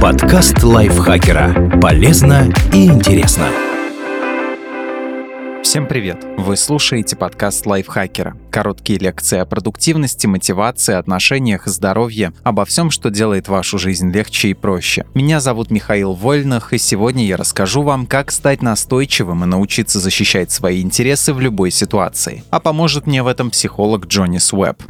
Подкаст лайфхакера. Полезно и интересно. Всем привет! Вы слушаете подкаст лайфхакера. Короткие лекции о продуктивности, мотивации, отношениях, здоровье, обо всем, что делает вашу жизнь легче и проще. Меня зовут Михаил Вольных, и сегодня я расскажу вам, как стать настойчивым и научиться защищать свои интересы в любой ситуации. А поможет мне в этом психолог Джонни Свеб.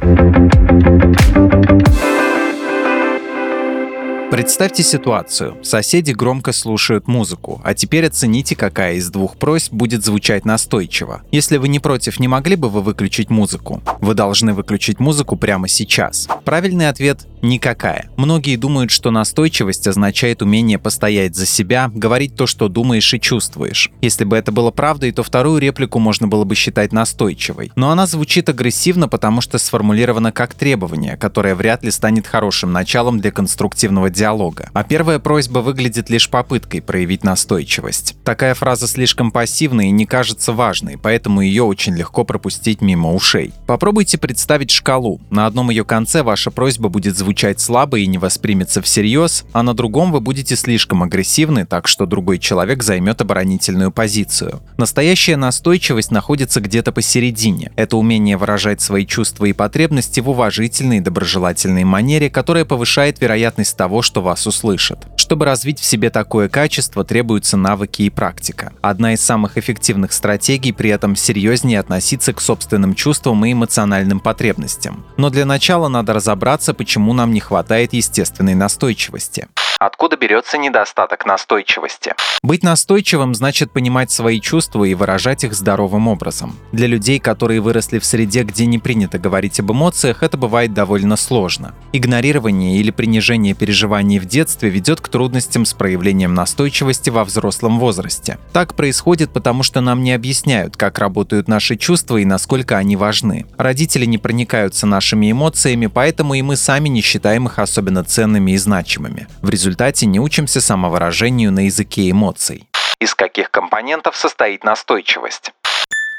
Представьте ситуацию. Соседи громко слушают музыку, а теперь оцените, какая из двух просьб будет звучать настойчиво. Если вы не против, не могли бы вы выключить музыку? Вы должны выключить музыку прямо сейчас. Правильный ответ – никакая. Многие думают, что настойчивость означает умение постоять за себя, говорить то, что думаешь и чувствуешь. Если бы это было правдой, то вторую реплику можно было бы считать настойчивой. Но она звучит агрессивно, потому что сформулирована как требование, которое вряд ли станет хорошим началом для конструктивного диалога. А первая просьба выглядит лишь попыткой проявить настойчивость. Такая фраза слишком пассивная и не кажется важной, поэтому ее очень легко пропустить мимо ушей. Попробуйте представить шкалу. На одном ее конце ваша просьба будет звучать слабо и не воспримется всерьез, а на другом вы будете слишком агрессивны, так что другой человек займет оборонительную позицию. Настоящая настойчивость находится где-то посередине. Это умение выражать свои чувства и потребности в уважительной и доброжелательной манере, которая повышает вероятность того, что вас услышат. Чтобы развить в себе такое качество, требуются навыки и практика. Одна из самых эффективных стратегий при этом серьезнее относиться к собственным чувствам и эмоциональным потребностям. Но для начала надо разобраться, почему нам не хватает естественной настойчивости. Откуда берется недостаток настойчивости? Быть настойчивым значит понимать свои чувства и выражать их здоровым образом. Для людей, которые выросли в среде, где не принято говорить об эмоциях, это бывает довольно сложно. Игнорирование или принижение переживаний в детстве ведет к трудностям с проявлением настойчивости во взрослом возрасте. Так происходит потому, что нам не объясняют, как работают наши чувства и насколько они важны. Родители не проникаются нашими эмоциями, поэтому и мы сами не считаем их особенно ценными и значимыми. В результате результате не учимся самовыражению на языке эмоций. Из каких компонентов состоит настойчивость?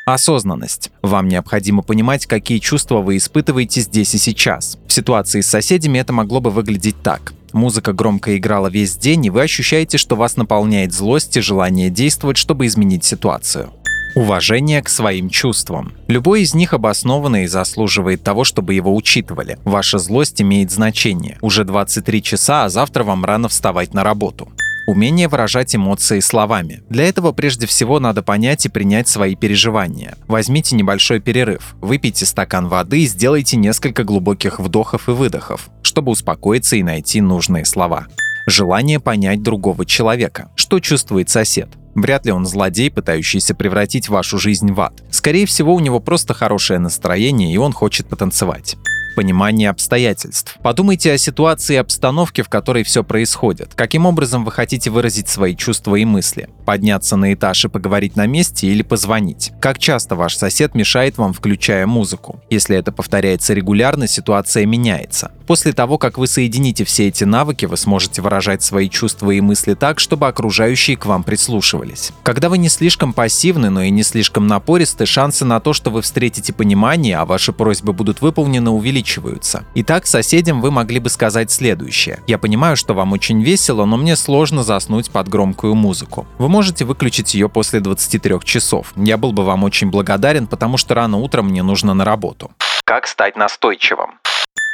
Осознанность. Вам необходимо понимать, какие чувства вы испытываете здесь и сейчас. В ситуации с соседями это могло бы выглядеть так. Музыка громко играла весь день, и вы ощущаете, что вас наполняет злость и желание действовать, чтобы изменить ситуацию. Уважение к своим чувствам. Любой из них обоснованный и заслуживает того, чтобы его учитывали. Ваша злость имеет значение. Уже 23 часа, а завтра вам рано вставать на работу. Умение выражать эмоции словами. Для этого прежде всего надо понять и принять свои переживания. Возьмите небольшой перерыв, выпейте стакан воды и сделайте несколько глубоких вдохов и выдохов, чтобы успокоиться и найти нужные слова. Желание понять другого человека. Что чувствует сосед? Вряд ли он злодей, пытающийся превратить вашу жизнь в ад. Скорее всего, у него просто хорошее настроение, и он хочет потанцевать понимание обстоятельств. Подумайте о ситуации и обстановке, в которой все происходит. Каким образом вы хотите выразить свои чувства и мысли? Подняться на этаж и поговорить на месте или позвонить? Как часто ваш сосед мешает вам, включая музыку? Если это повторяется регулярно, ситуация меняется. После того, как вы соедините все эти навыки, вы сможете выражать свои чувства и мысли так, чтобы окружающие к вам прислушивались. Когда вы не слишком пассивны, но и не слишком напористы, шансы на то, что вы встретите понимание, а ваши просьбы будут выполнены, увеличиваются. Итак, соседям вы могли бы сказать следующее. Я понимаю, что вам очень весело, но мне сложно заснуть под громкую музыку. Вы можете выключить ее после 23 часов. Я был бы вам очень благодарен, потому что рано утром мне нужно на работу. Как стать настойчивым?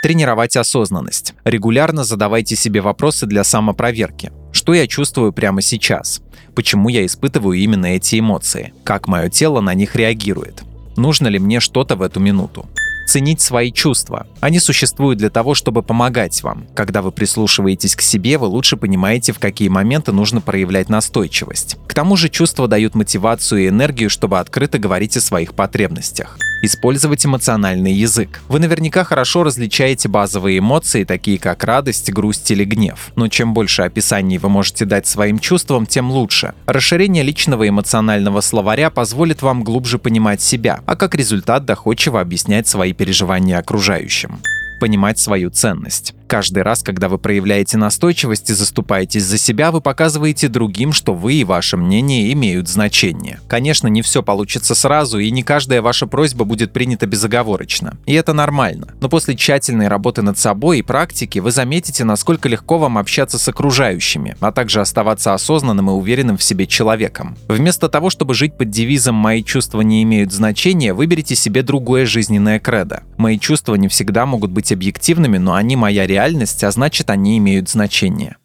Тренировать осознанность. Регулярно задавайте себе вопросы для самопроверки. Что я чувствую прямо сейчас? Почему я испытываю именно эти эмоции? Как мое тело на них реагирует? Нужно ли мне что-то в эту минуту? ценить свои чувства. Они существуют для того, чтобы помогать вам. Когда вы прислушиваетесь к себе, вы лучше понимаете, в какие моменты нужно проявлять настойчивость. К тому же чувства дают мотивацию и энергию, чтобы открыто говорить о своих потребностях использовать эмоциональный язык. Вы наверняка хорошо различаете базовые эмоции, такие как радость, грусть или гнев. Но чем больше описаний вы можете дать своим чувствам, тем лучше. Расширение личного эмоционального словаря позволит вам глубже понимать себя, а как результат доходчиво объяснять свои переживания окружающим понимать свою ценность. Каждый раз, когда вы проявляете настойчивость и заступаетесь за себя, вы показываете другим, что вы и ваше мнение имеют значение. Конечно, не все получится сразу, и не каждая ваша просьба будет принята безоговорочно. И это нормально. Но после тщательной работы над собой и практики вы заметите, насколько легко вам общаться с окружающими, а также оставаться осознанным и уверенным в себе человеком. Вместо того, чтобы жить под девизом «мои чувства не имеют значения», выберите себе другое жизненное кредо. Мои чувства не всегда могут быть объективными, но они моя реальность, а значит они имеют значение.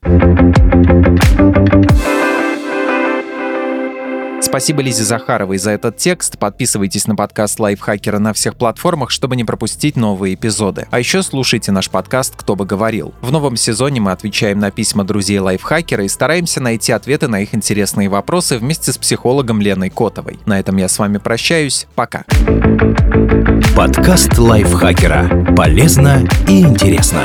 Спасибо Лизе Захаровой за этот текст. Подписывайтесь на подкаст Лайфхакера на всех платформах, чтобы не пропустить новые эпизоды. А еще слушайте наш подкаст «Кто бы говорил». В новом сезоне мы отвечаем на письма друзей Лайфхакера и стараемся найти ответы на их интересные вопросы вместе с психологом Леной Котовой. На этом я с вами прощаюсь. Пока. Подкаст Лайфхакера. Полезно и интересно.